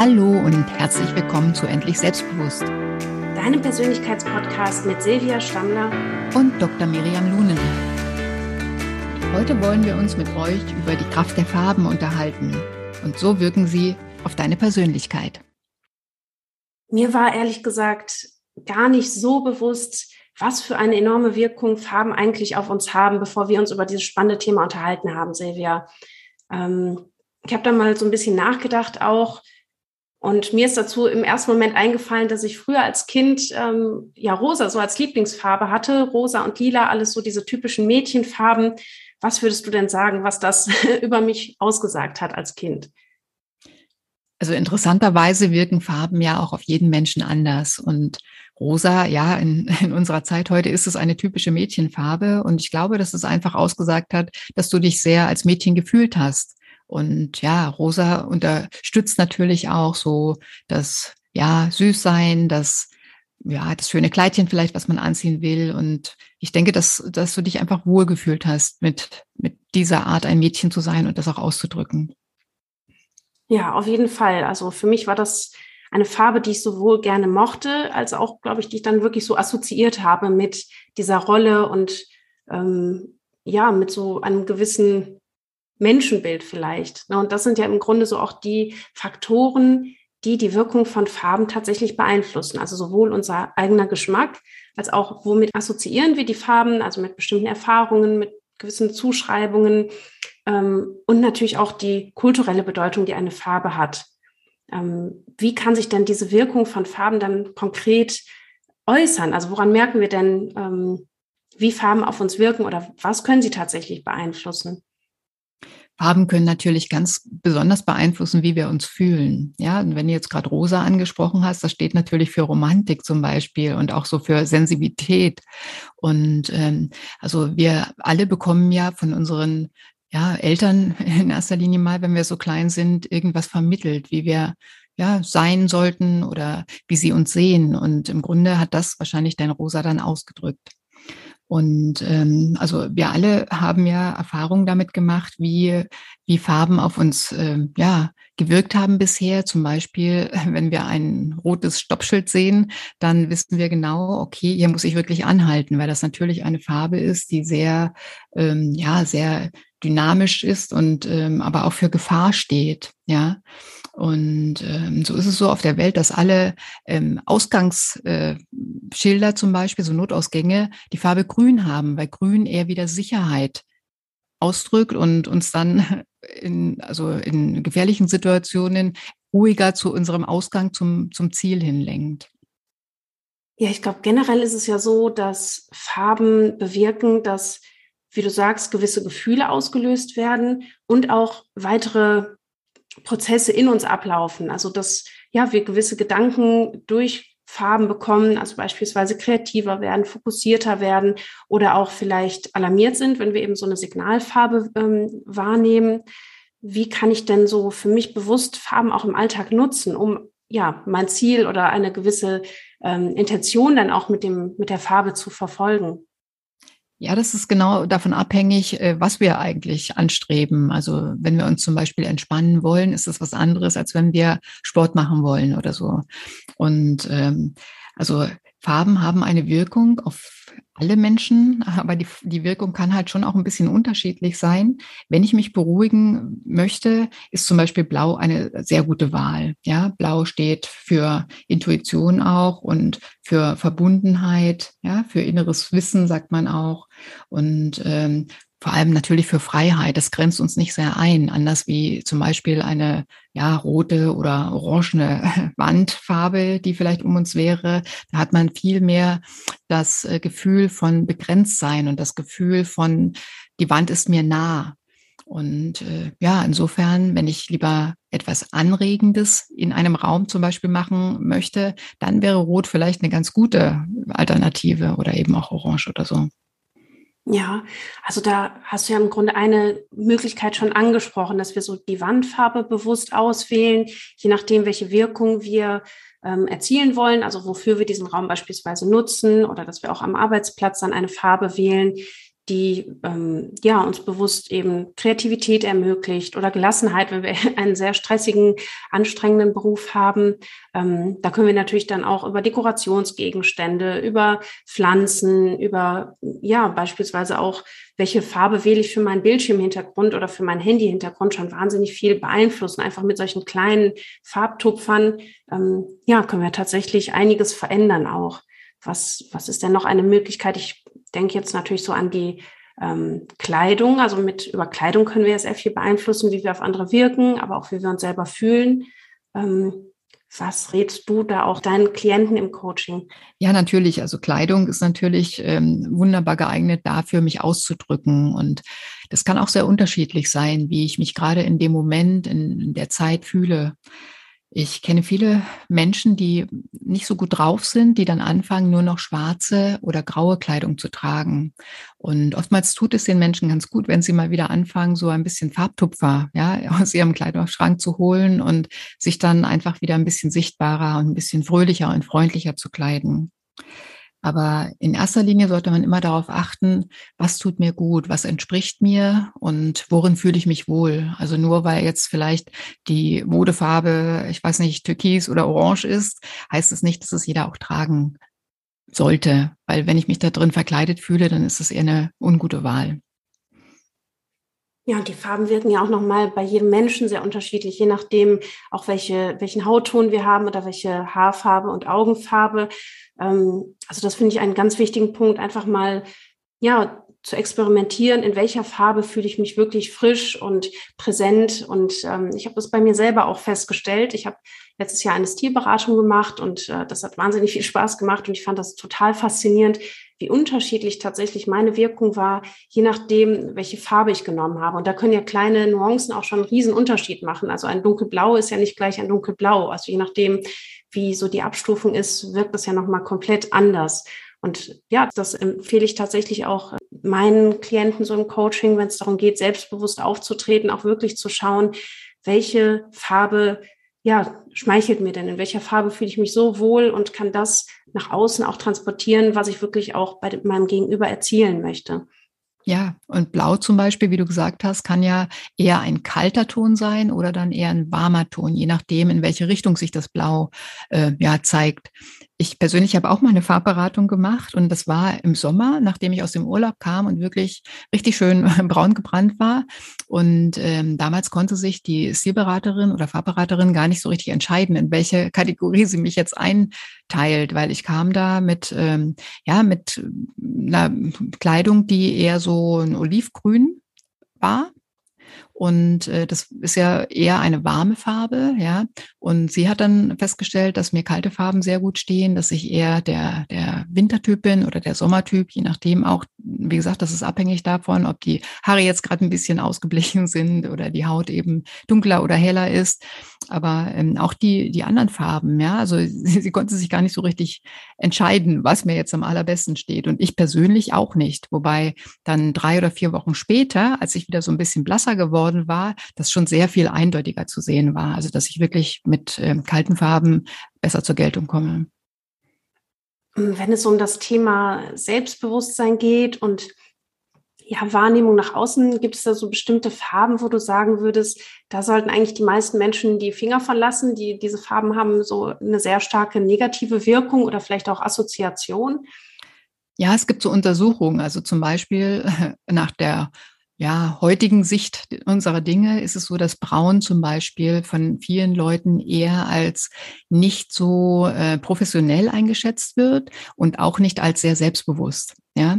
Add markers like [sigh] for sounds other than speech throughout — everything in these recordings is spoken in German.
Hallo und herzlich willkommen zu Endlich Selbstbewusst. Deinem Persönlichkeitspodcast mit Silvia Stammler und Dr. Miriam Lunen. Heute wollen wir uns mit euch über die Kraft der Farben unterhalten. Und so wirken sie auf deine Persönlichkeit. Mir war ehrlich gesagt gar nicht so bewusst, was für eine enorme Wirkung Farben eigentlich auf uns haben, bevor wir uns über dieses spannende Thema unterhalten haben, Silvia. Ähm, ich habe da mal so ein bisschen nachgedacht auch, und mir ist dazu im ersten Moment eingefallen, dass ich früher als Kind ähm, ja rosa so als Lieblingsfarbe hatte, rosa und lila, alles so diese typischen Mädchenfarben. Was würdest du denn sagen, was das [laughs] über mich ausgesagt hat als Kind? Also interessanterweise wirken Farben ja auch auf jeden Menschen anders. Und rosa, ja, in, [laughs] in unserer Zeit heute ist es eine typische Mädchenfarbe. Und ich glaube, dass es einfach ausgesagt hat, dass du dich sehr als Mädchen gefühlt hast. Und ja, Rosa unterstützt natürlich auch so das, ja, Süßsein, das, ja, das schöne Kleidchen vielleicht, was man anziehen will. Und ich denke, dass, dass du dich einfach wohlgefühlt hast, mit, mit dieser Art ein Mädchen zu sein und das auch auszudrücken. Ja, auf jeden Fall. Also für mich war das eine Farbe, die ich sowohl gerne mochte, als auch, glaube ich, die ich dann wirklich so assoziiert habe mit dieser Rolle und ähm, ja, mit so einem gewissen Menschenbild vielleicht. Ne? Und das sind ja im Grunde so auch die Faktoren, die die Wirkung von Farben tatsächlich beeinflussen. Also sowohl unser eigener Geschmack als auch womit assoziieren wir die Farben, also mit bestimmten Erfahrungen, mit gewissen Zuschreibungen ähm, und natürlich auch die kulturelle Bedeutung, die eine Farbe hat. Ähm, wie kann sich denn diese Wirkung von Farben dann konkret äußern? Also woran merken wir denn, ähm, wie Farben auf uns wirken oder was können sie tatsächlich beeinflussen? Farben können natürlich ganz besonders beeinflussen, wie wir uns fühlen. Ja, und wenn du jetzt gerade rosa angesprochen hast, das steht natürlich für Romantik zum Beispiel und auch so für Sensibilität. Und ähm, also wir alle bekommen ja von unseren ja, Eltern [laughs] in erster Linie mal, wenn wir so klein sind, irgendwas vermittelt, wie wir ja, sein sollten oder wie sie uns sehen. Und im Grunde hat das wahrscheinlich dein Rosa dann ausgedrückt. Und ähm, also wir alle haben ja Erfahrungen damit gemacht, wie, wie Farben auf uns äh, ja, gewirkt haben bisher. Zum Beispiel, [laughs] wenn wir ein rotes Stoppschild sehen, dann wissen wir genau, okay, hier muss ich wirklich anhalten, weil das natürlich eine Farbe ist, die sehr, ähm, ja, sehr dynamisch ist und ähm, aber auch für Gefahr steht. Ja. Und ähm, so ist es so auf der Welt, dass alle ähm, Ausgangsschilder äh, zum Beispiel, so Notausgänge, die Farbe grün haben, weil grün eher wieder Sicherheit ausdrückt und uns dann in, also in gefährlichen Situationen ruhiger zu unserem Ausgang zum, zum Ziel hinlenkt. Ja, ich glaube, generell ist es ja so, dass Farben bewirken, dass, wie du sagst, gewisse Gefühle ausgelöst werden und auch weitere Prozesse in uns ablaufen. Also dass ja wir gewisse Gedanken durch Farben bekommen, also beispielsweise kreativer werden, fokussierter werden oder auch vielleicht alarmiert sind, wenn wir eben so eine Signalfarbe ähm, wahrnehmen. Wie kann ich denn so für mich bewusst Farben auch im Alltag nutzen, um ja mein Ziel oder eine gewisse ähm, Intention dann auch mit dem mit der Farbe zu verfolgen? Ja, das ist genau davon abhängig, äh, was wir eigentlich anstreben. Also wenn wir uns zum Beispiel entspannen wollen, ist das was anderes, als wenn wir Sport machen wollen oder so. Und ähm, also Farben haben eine Wirkung auf alle Menschen, aber die, die Wirkung kann halt schon auch ein bisschen unterschiedlich sein. Wenn ich mich beruhigen möchte, ist zum Beispiel Blau eine sehr gute Wahl. Ja, Blau steht für Intuition auch und für Verbundenheit, ja, für inneres Wissen sagt man auch. Und ähm, vor allem natürlich für Freiheit. Das grenzt uns nicht sehr ein, anders wie zum Beispiel eine ja, rote oder orangene [laughs] Wandfarbe, die vielleicht um uns wäre. Da hat man viel mehr das äh, Gefühl von Begrenztsein und das Gefühl von, die Wand ist mir nah. Und äh, ja, insofern, wenn ich lieber etwas Anregendes in einem Raum zum Beispiel machen möchte, dann wäre Rot vielleicht eine ganz gute Alternative oder eben auch Orange oder so. Ja, also da hast du ja im Grunde eine Möglichkeit schon angesprochen, dass wir so die Wandfarbe bewusst auswählen, je nachdem, welche Wirkung wir ähm, erzielen wollen, also wofür wir diesen Raum beispielsweise nutzen oder dass wir auch am Arbeitsplatz dann eine Farbe wählen, die ähm, ja uns bewusst eben Kreativität ermöglicht oder Gelassenheit, wenn wir [laughs] einen sehr stressigen, anstrengenden Beruf haben. Ähm, da können wir natürlich dann auch über Dekorationsgegenstände, über Pflanzen, über ja beispielsweise auch welche Farbe wähle ich für meinen Bildschirmhintergrund oder für meinen Handyhintergrund schon wahnsinnig viel beeinflussen. Einfach mit solchen kleinen Farbtupfern ähm, ja können wir tatsächlich einiges verändern auch. Was, was ist denn noch eine Möglichkeit? Ich denke jetzt natürlich so an die ähm, Kleidung. Also mit über Kleidung können wir ja sehr viel beeinflussen, wie wir auf andere wirken, aber auch wie wir uns selber fühlen. Ähm, was rätst du da auch deinen Klienten im Coaching? Ja, natürlich. Also Kleidung ist natürlich ähm, wunderbar geeignet dafür, mich auszudrücken. Und das kann auch sehr unterschiedlich sein, wie ich mich gerade in dem Moment, in der Zeit fühle. Ich kenne viele Menschen, die nicht so gut drauf sind, die dann anfangen, nur noch schwarze oder graue Kleidung zu tragen. Und oftmals tut es den Menschen ganz gut, wenn sie mal wieder anfangen, so ein bisschen Farbtupfer ja, [laughs] aus ihrem Kleidungsschrank zu holen und sich dann einfach wieder ein bisschen sichtbarer und ein bisschen fröhlicher und freundlicher zu kleiden. Aber in erster Linie sollte man immer darauf achten, was tut mir gut, was entspricht mir und worin fühle ich mich wohl. Also nur weil jetzt vielleicht die Modefarbe, ich weiß nicht, türkis oder orange ist, heißt es nicht, dass es jeder auch tragen sollte. Weil wenn ich mich da drin verkleidet fühle, dann ist es eher eine ungute Wahl. Ja, und die Farben wirken ja auch nochmal bei jedem Menschen sehr unterschiedlich, je nachdem auch welche, welchen Hautton wir haben oder welche Haarfarbe und Augenfarbe. Ähm, also das finde ich einen ganz wichtigen Punkt, einfach mal, ja, zu experimentieren, in welcher Farbe fühle ich mich wirklich frisch und präsent. Und ähm, ich habe das bei mir selber auch festgestellt. Ich habe letztes Jahr eine Stilberatung gemacht und äh, das hat wahnsinnig viel Spaß gemacht und ich fand das total faszinierend, wie unterschiedlich tatsächlich meine Wirkung war, je nachdem, welche Farbe ich genommen habe. Und da können ja kleine Nuancen auch schon einen riesen Unterschied machen. Also ein dunkelblau ist ja nicht gleich ein dunkelblau. Also je nachdem, wie so die Abstufung ist, wirkt das ja nochmal komplett anders. Und ja, das empfehle ich tatsächlich auch meinen Klienten so im Coaching, wenn es darum geht, selbstbewusst aufzutreten, auch wirklich zu schauen, welche Farbe ja, schmeichelt mir denn? In welcher Farbe fühle ich mich so wohl und kann das nach außen auch transportieren, was ich wirklich auch bei meinem Gegenüber erzielen möchte? Ja, und Blau zum Beispiel, wie du gesagt hast, kann ja eher ein kalter Ton sein oder dann eher ein warmer Ton, je nachdem, in welche Richtung sich das Blau äh, ja zeigt. Ich persönlich habe auch mal eine Farbberatung gemacht und das war im Sommer, nachdem ich aus dem Urlaub kam und wirklich richtig schön [laughs] braun gebrannt war. Und ähm, damals konnte sich die Stilberaterin oder Farbberaterin gar nicht so richtig entscheiden, in welche [laughs] Kategorie sie mich jetzt einteilt, weil ich kam da mit ähm, ja mit einer Kleidung, die eher so ein Olivgrün war und äh, das ist ja eher eine warme Farbe, ja. Und sie hat dann festgestellt, dass mir kalte Farben sehr gut stehen, dass ich eher der, der Wintertyp bin oder der Sommertyp, je nachdem auch, wie gesagt, das ist abhängig davon, ob die Haare jetzt gerade ein bisschen ausgeblichen [laughs] sind oder die Haut eben dunkler oder heller ist. Aber ähm, auch die, die anderen Farben, ja, also sie, [laughs] sie konnte sich gar nicht so richtig entscheiden, was mir jetzt am allerbesten steht. Und ich persönlich auch nicht. Wobei dann drei oder vier Wochen später, als ich wieder so ein bisschen blasser geworden geworden war, das schon sehr viel eindeutiger zu sehen war. Also dass ich wirklich mit ähm, kalten Farben besser zur Geltung komme. Wenn es um das Thema Selbstbewusstsein geht und ja, Wahrnehmung nach außen, gibt es da so bestimmte Farben, wo du sagen würdest, da sollten eigentlich die meisten Menschen die Finger verlassen, die diese Farben haben so eine sehr starke negative Wirkung oder vielleicht auch Assoziation? Ja, es gibt so Untersuchungen, also zum Beispiel [laughs] nach der ja, heutigen Sicht unserer Dinge ist es so, dass Braun zum Beispiel von vielen Leuten eher als nicht so äh, professionell eingeschätzt wird und auch nicht als sehr selbstbewusst. Ja,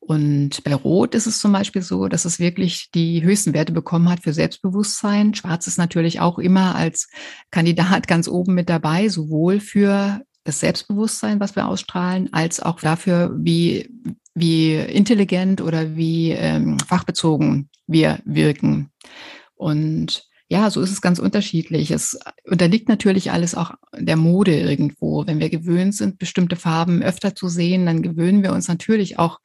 und bei Rot ist es zum Beispiel so, dass es wirklich die höchsten Werte bekommen hat für Selbstbewusstsein. Schwarz ist natürlich auch immer als Kandidat [laughs] ganz oben mit dabei, sowohl für das Selbstbewusstsein, was wir ausstrahlen, als auch dafür, wie wie intelligent oder wie ähm, fachbezogen wir wirken. Und ja, so ist es ganz unterschiedlich. Es unterliegt natürlich alles auch der Mode irgendwo. Wenn wir gewöhnt sind, bestimmte Farben öfter zu sehen, dann gewöhnen wir uns natürlich auch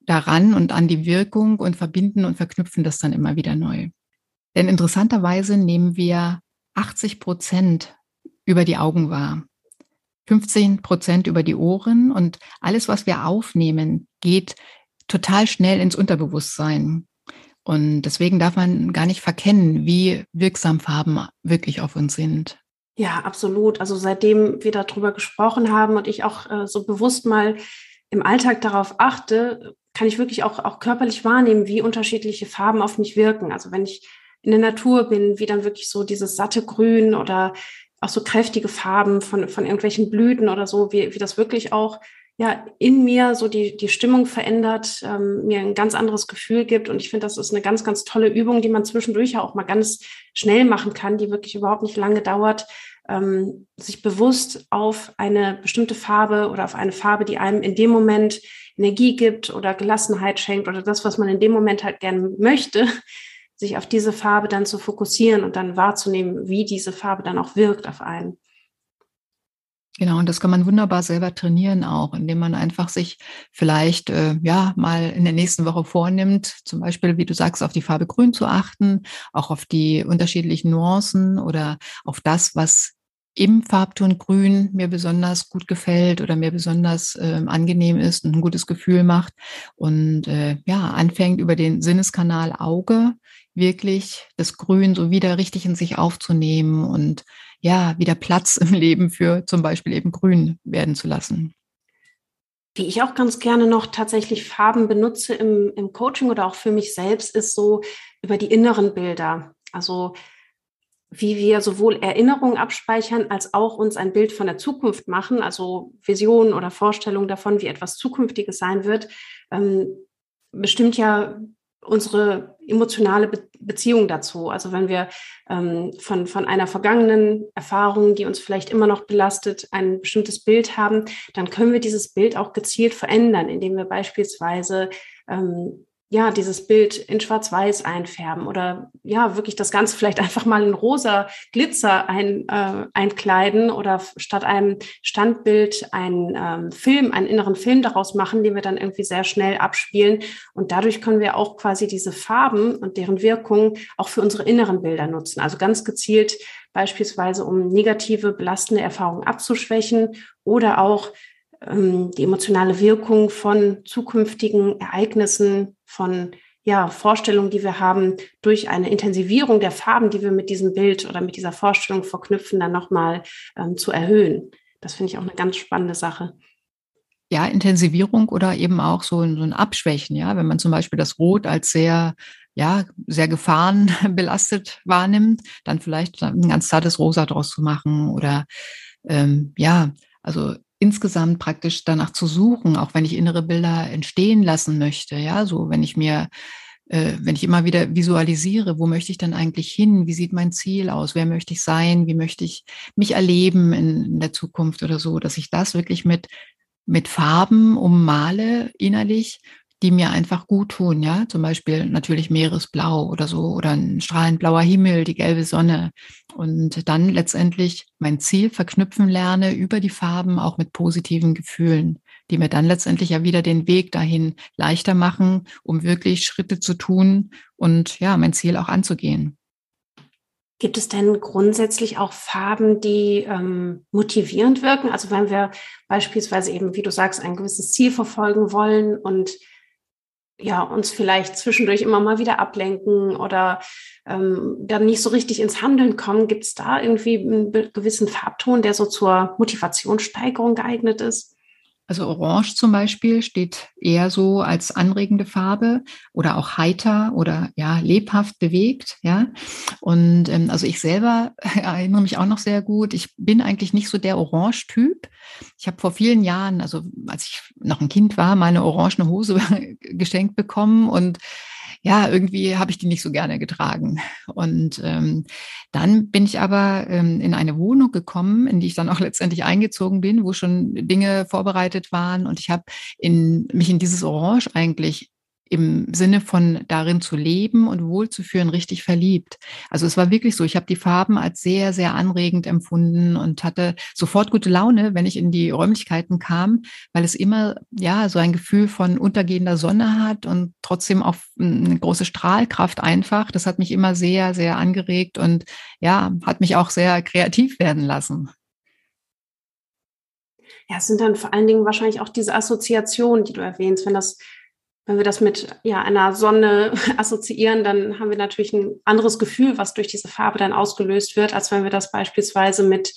daran und an die Wirkung und verbinden und verknüpfen das dann immer wieder neu. Denn interessanterweise nehmen wir 80 Prozent über die Augen wahr. 15 Prozent über die Ohren und alles, was wir aufnehmen, geht total schnell ins Unterbewusstsein. Und deswegen darf man gar nicht verkennen, wie wirksam Farben wirklich auf uns sind. Ja, absolut. Also seitdem wir darüber gesprochen haben und ich auch äh, so bewusst mal im Alltag darauf achte, kann ich wirklich auch, auch körperlich wahrnehmen, wie unterschiedliche Farben auf mich wirken. Also wenn ich in der Natur bin, wie dann wirklich so dieses satte Grün oder auch so kräftige Farben von, von irgendwelchen Blüten oder so, wie, wie das wirklich auch ja in mir so die, die Stimmung verändert, ähm, mir ein ganz anderes Gefühl gibt. Und ich finde, das ist eine ganz, ganz tolle Übung, die man zwischendurch ja auch mal ganz schnell machen kann, die wirklich überhaupt nicht lange dauert, ähm, sich bewusst auf eine bestimmte Farbe oder auf eine Farbe, die einem in dem Moment Energie gibt oder Gelassenheit schenkt oder das, was man in dem Moment halt gerne möchte, sich auf diese Farbe dann zu fokussieren und dann wahrzunehmen, wie diese Farbe dann auch wirkt auf einen. Genau, und das kann man wunderbar selber trainieren auch, indem man einfach sich vielleicht äh, ja mal in der nächsten Woche vornimmt, zum Beispiel, wie du sagst, auf die Farbe Grün zu achten, auch auf die unterschiedlichen Nuancen oder auf das, was im Farbton Grün mir besonders gut gefällt oder mir besonders äh, angenehm ist und ein gutes Gefühl macht und äh, ja anfängt über den Sinneskanal Auge wirklich das Grün so wieder richtig in sich aufzunehmen und ja, wieder Platz im Leben für zum Beispiel eben Grün werden zu lassen. Wie ich auch ganz gerne noch tatsächlich Farben benutze im, im Coaching oder auch für mich selbst, ist so über die inneren Bilder. Also wie wir sowohl Erinnerungen abspeichern, als auch uns ein Bild von der Zukunft machen, also Visionen oder Vorstellungen davon, wie etwas Zukünftiges sein wird, ähm, bestimmt ja unsere emotionale Be Beziehung dazu. Also wenn wir ähm, von, von einer vergangenen Erfahrung, die uns vielleicht immer noch belastet, ein bestimmtes Bild haben, dann können wir dieses Bild auch gezielt verändern, indem wir beispielsweise ähm, ja, dieses Bild in Schwarz-Weiß einfärben oder ja, wirklich das Ganze vielleicht einfach mal in rosa Glitzer ein, äh, einkleiden oder statt einem Standbild einen ähm, Film, einen inneren Film daraus machen, den wir dann irgendwie sehr schnell abspielen. Und dadurch können wir auch quasi diese Farben und deren Wirkung auch für unsere inneren Bilder nutzen. Also ganz gezielt beispielsweise, um negative, belastende Erfahrungen abzuschwächen oder auch ähm, die emotionale Wirkung von zukünftigen Ereignissen, von ja, Vorstellungen, die wir haben, durch eine Intensivierung der Farben, die wir mit diesem Bild oder mit dieser Vorstellung verknüpfen, dann nochmal ähm, zu erhöhen. Das finde ich auch eine ganz spannende Sache. Ja, Intensivierung oder eben auch so ein, so ein Abschwächen, ja, wenn man zum Beispiel das Rot als sehr ja, sehr gefahrenbelastet [laughs] wahrnimmt, dann vielleicht ein ganz zartes Rosa draus zu machen oder ähm, ja, also insgesamt praktisch danach zu suchen, auch wenn ich innere Bilder entstehen lassen möchte. Ja, so wenn ich mir, äh, wenn ich immer wieder visualisiere, wo möchte ich dann eigentlich hin? Wie sieht mein Ziel aus? Wer möchte ich sein? Wie möchte ich mich erleben in, in der Zukunft oder so, dass ich das wirklich mit mit Farben ummale innerlich die mir einfach gut tun, ja, zum Beispiel natürlich Meeresblau oder so oder ein strahlend blauer Himmel, die gelbe Sonne und dann letztendlich mein Ziel verknüpfen lerne über die Farben auch mit positiven Gefühlen, die mir dann letztendlich ja wieder den Weg dahin leichter machen, um wirklich Schritte zu tun und ja, mein Ziel auch anzugehen. Gibt es denn grundsätzlich auch Farben, die ähm, motivierend wirken? Also wenn wir beispielsweise eben, wie du sagst, ein gewisses Ziel verfolgen wollen und ja, uns vielleicht zwischendurch immer mal wieder ablenken oder ähm, dann nicht so richtig ins Handeln kommen. Gibt es da irgendwie einen gewissen Farbton, der so zur Motivationssteigerung geeignet ist? Also Orange zum Beispiel steht eher so als anregende Farbe oder auch heiter oder ja lebhaft bewegt, ja. Und ähm, also ich selber [laughs] erinnere mich auch noch sehr gut. Ich bin eigentlich nicht so der Orange-Typ. Ich habe vor vielen Jahren, also als ich noch ein Kind war, meine orangene Hose [laughs] geschenkt bekommen und ja, irgendwie habe ich die nicht so gerne getragen. Und ähm, dann bin ich aber ähm, in eine Wohnung gekommen, in die ich dann auch [laughs] letztendlich eingezogen bin, wo schon Dinge vorbereitet waren. Und ich habe in, mich in dieses Orange eigentlich im Sinne von darin zu leben und wohlzuführen richtig verliebt. Also es war wirklich so, ich habe die Farben als sehr, sehr anregend empfunden und hatte sofort gute Laune, wenn ich in die Räumlichkeiten kam, weil es immer ja so ein Gefühl von untergehender Sonne hat und trotzdem auch eine große Strahlkraft einfach. Das hat mich immer sehr, sehr angeregt und ja, hat mich auch sehr kreativ werden lassen. Ja, es sind dann vor allen Dingen wahrscheinlich auch diese Assoziationen, die du erwähnst, wenn das wenn wir das mit ja, einer Sonne [laughs] assoziieren, dann haben wir natürlich ein anderes Gefühl, was durch diese Farbe dann ausgelöst wird, als wenn wir das beispielsweise mit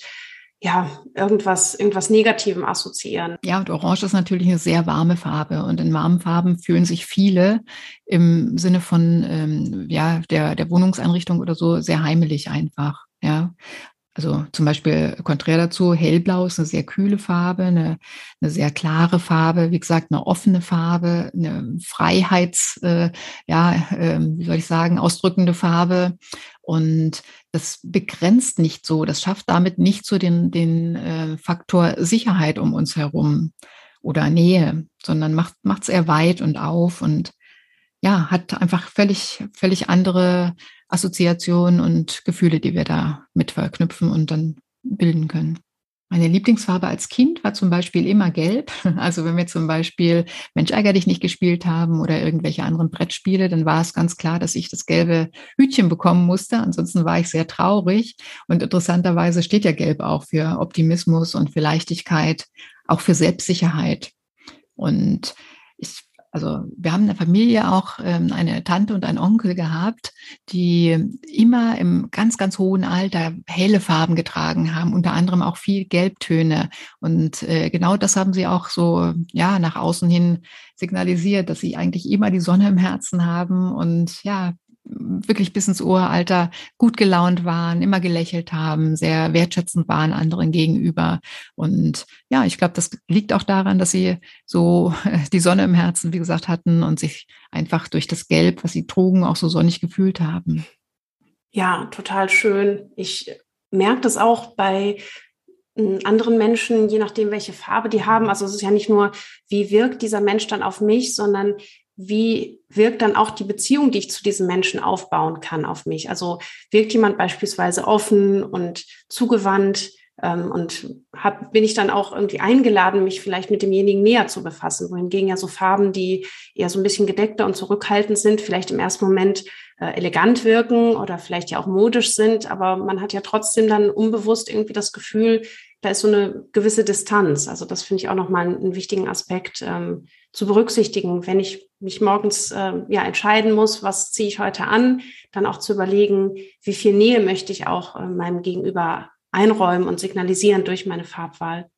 ja, irgendwas, irgendwas Negativem assoziieren. Ja, und Orange ist natürlich eine sehr warme Farbe. Und in warmen Farben fühlen sich viele im Sinne von ähm, ja, der, der Wohnungseinrichtung oder so sehr heimelig einfach. Ja, also zum Beispiel konträr dazu, hellblau ist eine sehr kühle Farbe, eine, eine sehr klare Farbe, wie gesagt, eine offene Farbe, eine Freiheits, äh, ja, äh, wie soll ich sagen, ausdrückende Farbe. Und das begrenzt nicht so, das schafft damit nicht so den, den äh, Faktor Sicherheit um uns herum oder Nähe, sondern macht es eher weit und auf und ja, hat einfach völlig, völlig andere Assoziationen und Gefühle, die wir da mit verknüpfen und dann bilden können. Meine Lieblingsfarbe als Kind war zum Beispiel immer gelb. [laughs] Also wenn wir zum Beispiel Mensch ärger dich nicht gespielt haben oder irgendwelche anderen Brettspiele, dann war es ganz klar, dass ich das gelbe Hütchen bekommen musste. Ansonsten war ich sehr traurig. Und interessanterweise steht ja gelb auch für Optimismus und für Leichtigkeit, auch für Selbstsicherheit. Und ich also wir haben in der Familie auch ähm, eine Tante und einen Onkel gehabt, die immer im ganz, ganz hohen Alter helle Farben getragen haben, unter anderem auch viel Gelbtöne. Und äh, genau das haben sie auch so ja nach außen hin signalisiert, dass sie eigentlich immer die Sonne im Herzen haben und ja wirklich bis ins Uralter gut gelaunt waren, immer gelächelt haben, sehr wertschätzend waren anderen gegenüber. Und ja, ich glaube, das liegt auch daran, dass sie so die Sonne im Herzen, wie gesagt, hatten und sich einfach durch das Gelb, was sie trugen, auch so sonnig gefühlt haben. Ja, total schön. Ich merke das auch bei hm, anderen Menschen, je nachdem, welche Farbe die haben. Also es ist ja nicht nur, wie wirkt dieser Mensch dann auf mich, sondern wie wirkt dann auch die Beziehung, die ich zu diesem Menschen aufbauen kann auf mich? Also wirkt jemand beispielsweise offen und zugewandt ähm, und hab, bin ich dann auch irgendwie eingeladen, mich vielleicht mit demjenigen näher zu befassen, wohingegen ja so Farben, die eher so ein bisschen gedeckter und zurückhaltend sind, vielleicht im ersten Moment äh, elegant wirken oder vielleicht ja auch modisch sind, aber man hat ja trotzdem dann unbewusst irgendwie das Gefühl, da ist so eine gewisse Distanz. Also das finde ich auch nochmal einen, wichtigen Aspekt ähm, zu berücksichtigen, wenn ich mich morgens äh, ja entscheiden muss, was ziehe ich heute an, dann auch zu überlegen, wie viel Nähe möchte ich auch äh, meinem Gegenüber einräumen und signalisieren durch meine Farbwahl.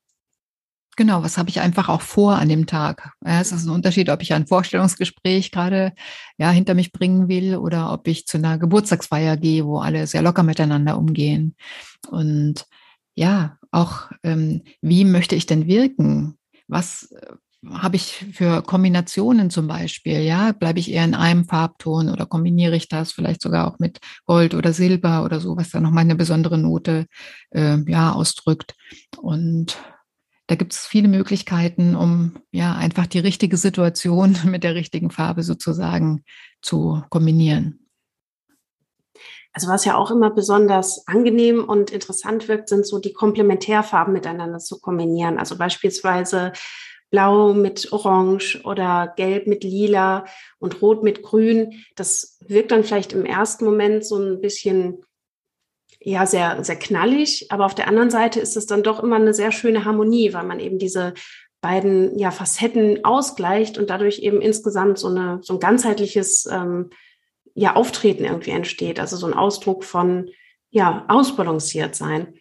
Genau, was habe ich einfach auch vor an dem Tag? Ja, es ist ein Unterschied, ob ich ein Vorstellungsgespräch gerade ja, hinter mich bringen will oder ob ich zu einer Geburtstagsfeier gehe, wo alle sehr locker miteinander umgehen. Und ja, auch ähm, wie möchte ich denn wirken? Was, habe ich für Kombinationen zum Beispiel, ja, bleibe ich eher in einem Farbton oder kombiniere ich das vielleicht sogar auch mit Gold oder Silber oder so, was dann nochmal eine besondere Note äh, ja ausdrückt. Und da gibt es viele Möglichkeiten, um ja einfach die richtige Situation [laughs] mit der richtigen Farbe sozusagen zu kombinieren. Also was ja auch immer besonders angenehm und interessant wirkt, sind so die Komplementärfarben miteinander zu kombinieren. Also beispielsweise Blau mit Orange oder Gelb mit Lila und Rot mit Grün. Das wirkt dann vielleicht im ersten Moment so ein bisschen ja sehr sehr knallig, aber auf der anderen Seite ist es dann doch immer eine sehr schöne Harmonie, weil man eben diese beiden ja Facetten ausgleicht und dadurch eben insgesamt so eine so ein ganzheitliches ähm, ja Auftreten irgendwie entsteht, also so ein Ausdruck von ja ausbalanciert sein.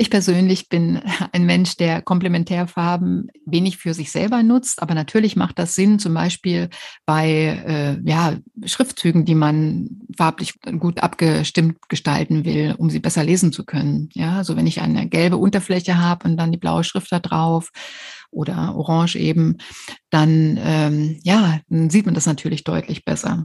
Ich persönlich bin [laughs] ein Mensch, der Komplementärfarben wenig für sich selber nutzt, aber natürlich macht das Sinn, zum Beispiel bei äh, ja, Schriftzügen, die man farblich gut abgestimmt gestalten will, um sie besser lesen zu können. Ja, also wenn ich eine gelbe Unterfläche habe und dann die blaue Schrift da drauf oder orange eben, dann ähm, ja, dann sieht man das natürlich deutlich besser.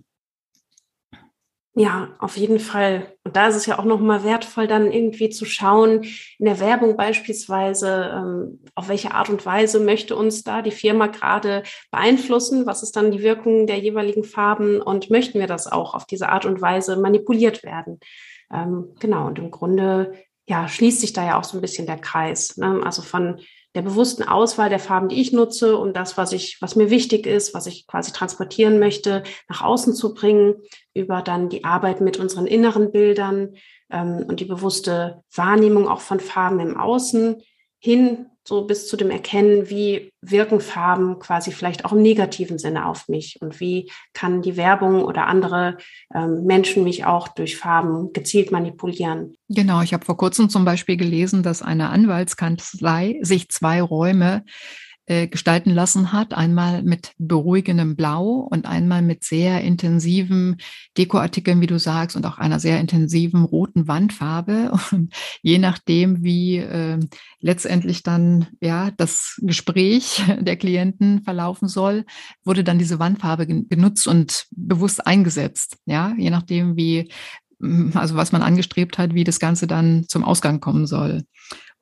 Ja, auf jeden Fall. Und da ist es ja auch nochmal wertvoll, dann irgendwie zu schauen, in der Werbung beispielsweise, ähm, auf welche Art und Weise möchte uns da die Firma gerade beeinflussen? Was ist dann die Wirkung der jeweiligen Farben? Und möchten wir das auch auf diese Art und Weise manipuliert werden? Ähm, genau. Und im Grunde, ja, schließt sich da ja auch so ein bisschen der Kreis. Ne? Also von der bewussten Auswahl der Farben, die ich nutze, um das, was ich, was mir wichtig ist, was ich quasi transportieren möchte, nach außen zu bringen, über dann die Arbeit mit unseren inneren Bildern ähm, und die bewusste Wahrnehmung auch von Farben im Außen hin so bis zu dem Erkennen, wie wirken Farben quasi vielleicht auch im negativen Sinne auf mich und wie kann die Werbung oder andere ähm, Menschen mich auch durch Farben gezielt manipulieren. Genau, ich habe vor kurzem zum Beispiel gelesen, dass eine Anwaltskanzlei sich zwei Räume äh, gestalten lassen hat. Einmal mit beruhigendem Blau und einmal mit sehr intensiven Dekoartikeln, wie du sagst, und auch einer sehr intensiven roten Wandfarbe. [laughs] Und je nachdem, wie äh, letztendlich dann ja das Gespräch [laughs] der Klienten verlaufen soll, wurde dann diese Wandfarbe genutzt und bewusst eingesetzt. Ja, je nachdem, wie also was man angestrebt hat, wie das Ganze dann zum Ausgang kommen soll.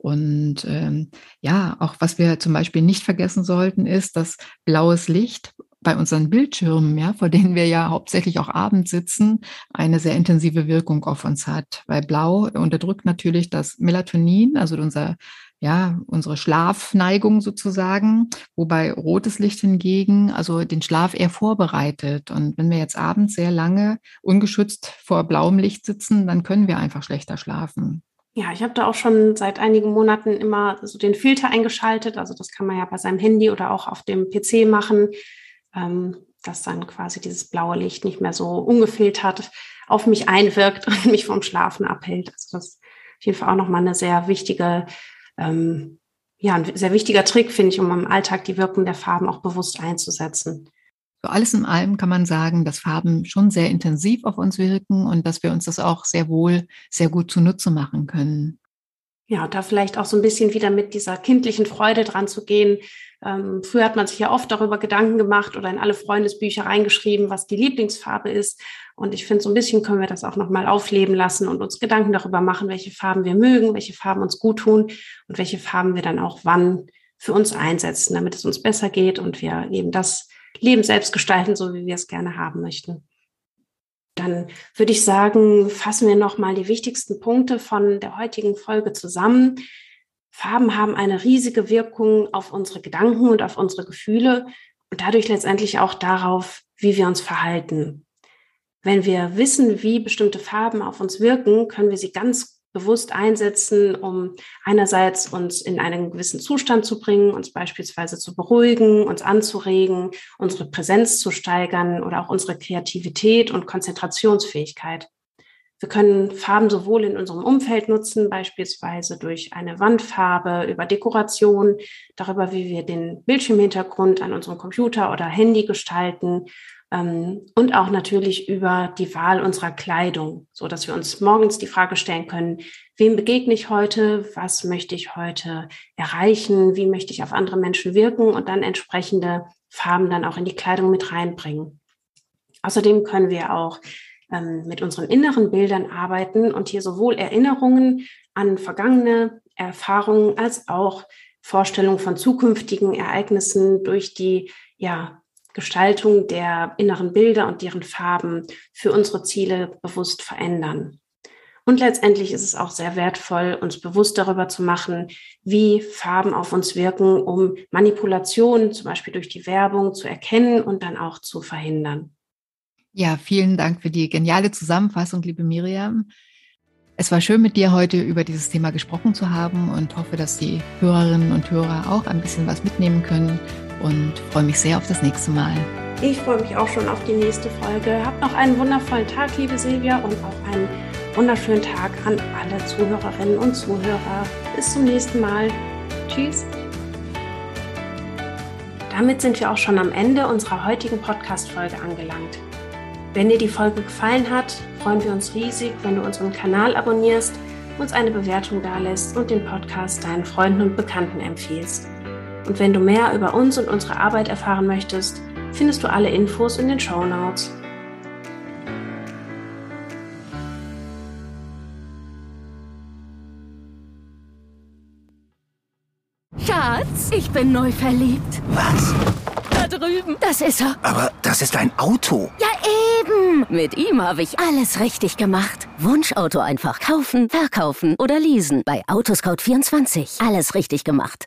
Und ähm, ja, auch was wir zum Beispiel nicht vergessen sollten, ist, dass blaues Licht bei unseren Bildschirmen, ja, vor denen wir ja hauptsächlich auch abends sitzen, eine sehr intensive Wirkung auf uns hat. Weil Blau unterdrückt natürlich das Melatonin, also unser, ja, unsere Schlafneigung sozusagen, wobei rotes Licht hingegen, also den Schlaf eher vorbereitet. Und wenn wir jetzt abends sehr lange ungeschützt vor blauem Licht sitzen, dann können wir einfach schlechter schlafen. Ja, ich habe da auch schon seit einigen Monaten immer so den Filter eingeschaltet. Also das kann man ja bei seinem Handy oder auch auf dem PC machen, ähm, dass dann quasi dieses blaue Licht nicht mehr so ungefiltert auf mich einwirkt [laughs] und mich vom Schlafen abhält. Also das ist auf jeden Fall auch nochmal eine sehr wichtige, ähm, ja, ein sehr wichtiger Trick, finde ich, um im Alltag die Wirkung der Farben auch bewusst einzusetzen. So alles in allem kann man sagen, dass Farben schon sehr intensiv auf uns wirken und dass wir uns das auch sehr wohl, sehr gut zunutze machen können. Ja, da vielleicht auch so ein bisschen wieder mit dieser kindlichen Freude dran zu gehen. Ähm, früher hat man sich ja oft darüber Gedanken gemacht oder in alle Freundesbücher reingeschrieben, was die Lieblingsfarbe ist. Und ich finde, so ein bisschen können wir das auch nochmal aufleben lassen und uns Gedanken darüber machen, welche Farben wir mögen, welche Farben uns gut tun und welche Farben wir dann auch wann für uns einsetzen, damit es uns besser geht und wir eben das Leben selbst gestalten, so wie wir es gerne haben möchten. Dann würde ich sagen, fassen wir nochmal die wichtigsten Punkte von der heutigen Folge zusammen. Farben haben eine riesige Wirkung auf unsere Gedanken und auf unsere Gefühle und dadurch letztendlich auch darauf, wie wir uns verhalten. Wenn wir wissen, wie bestimmte Farben auf uns wirken, können wir sie ganz bewusst einsetzen, um einerseits uns in einen gewissen Zustand zu bringen, uns beispielsweise zu beruhigen, uns anzuregen, unsere Präsenz zu steigern oder auch unsere Kreativität und Konzentrationsfähigkeit. Wir können Farben sowohl in unserem Umfeld nutzen, beispielsweise durch eine Wandfarbe, über Dekoration, darüber, wie wir den Bildschirmhintergrund an unserem Computer oder Handy gestalten, und auch natürlich über die Wahl unserer Kleidung, so dass wir uns morgens die Frage stellen können, wem begegne ich heute, was möchte ich heute erreichen, wie möchte ich auf andere Menschen wirken und dann entsprechende Farben dann auch in die Kleidung mit reinbringen. Außerdem können wir auch ähm, mit unseren inneren Bildern arbeiten und hier sowohl Erinnerungen an vergangene Erfahrungen als auch Vorstellungen von zukünftigen Ereignissen durch die ja, Gestaltung der inneren Bilder und deren Farben für unsere Ziele bewusst verändern. Und letztendlich ist es auch sehr wertvoll, uns bewusst darüber zu machen, wie Farben auf uns wirken, um Manipulationen, zum Beispiel durch die Werbung, zu erkennen und dann auch zu verhindern. Ja, vielen Dank für die geniale Zusammenfassung, liebe Miriam. Es war schön, mit dir heute über dieses Thema gesprochen zu haben und hoffe, dass die Hörerinnen und Hörer auch ein bisschen was mitnehmen können und freue mich sehr auf das nächste Mal. Ich freue mich auch schon auf die nächste Folge. Habt noch einen wundervollen Tag, liebe Silvia, und auch einen wunderschönen Tag an alle Zuhörerinnen und Zuhörer. Bis zum nächsten Mal. Tschüss. Damit sind wir auch schon am Ende unserer heutigen Podcast-Folge angelangt. Wenn dir die Folge gefallen hat, freuen wir uns riesig, wenn du unseren Kanal abonnierst, uns eine Bewertung dalässt und den Podcast deinen Freunden und Bekannten empfiehlst. Und wenn du mehr über uns und unsere Arbeit erfahren möchtest, findest du alle Infos in den Show Notes. Schatz, ich bin neu verliebt. Was? Da drüben. Das ist er. Aber das ist ein Auto. Ja, eben. Mit ihm habe ich alles richtig gemacht. Wunschauto einfach kaufen, verkaufen oder leasen. Bei Autoscout24. Alles richtig gemacht.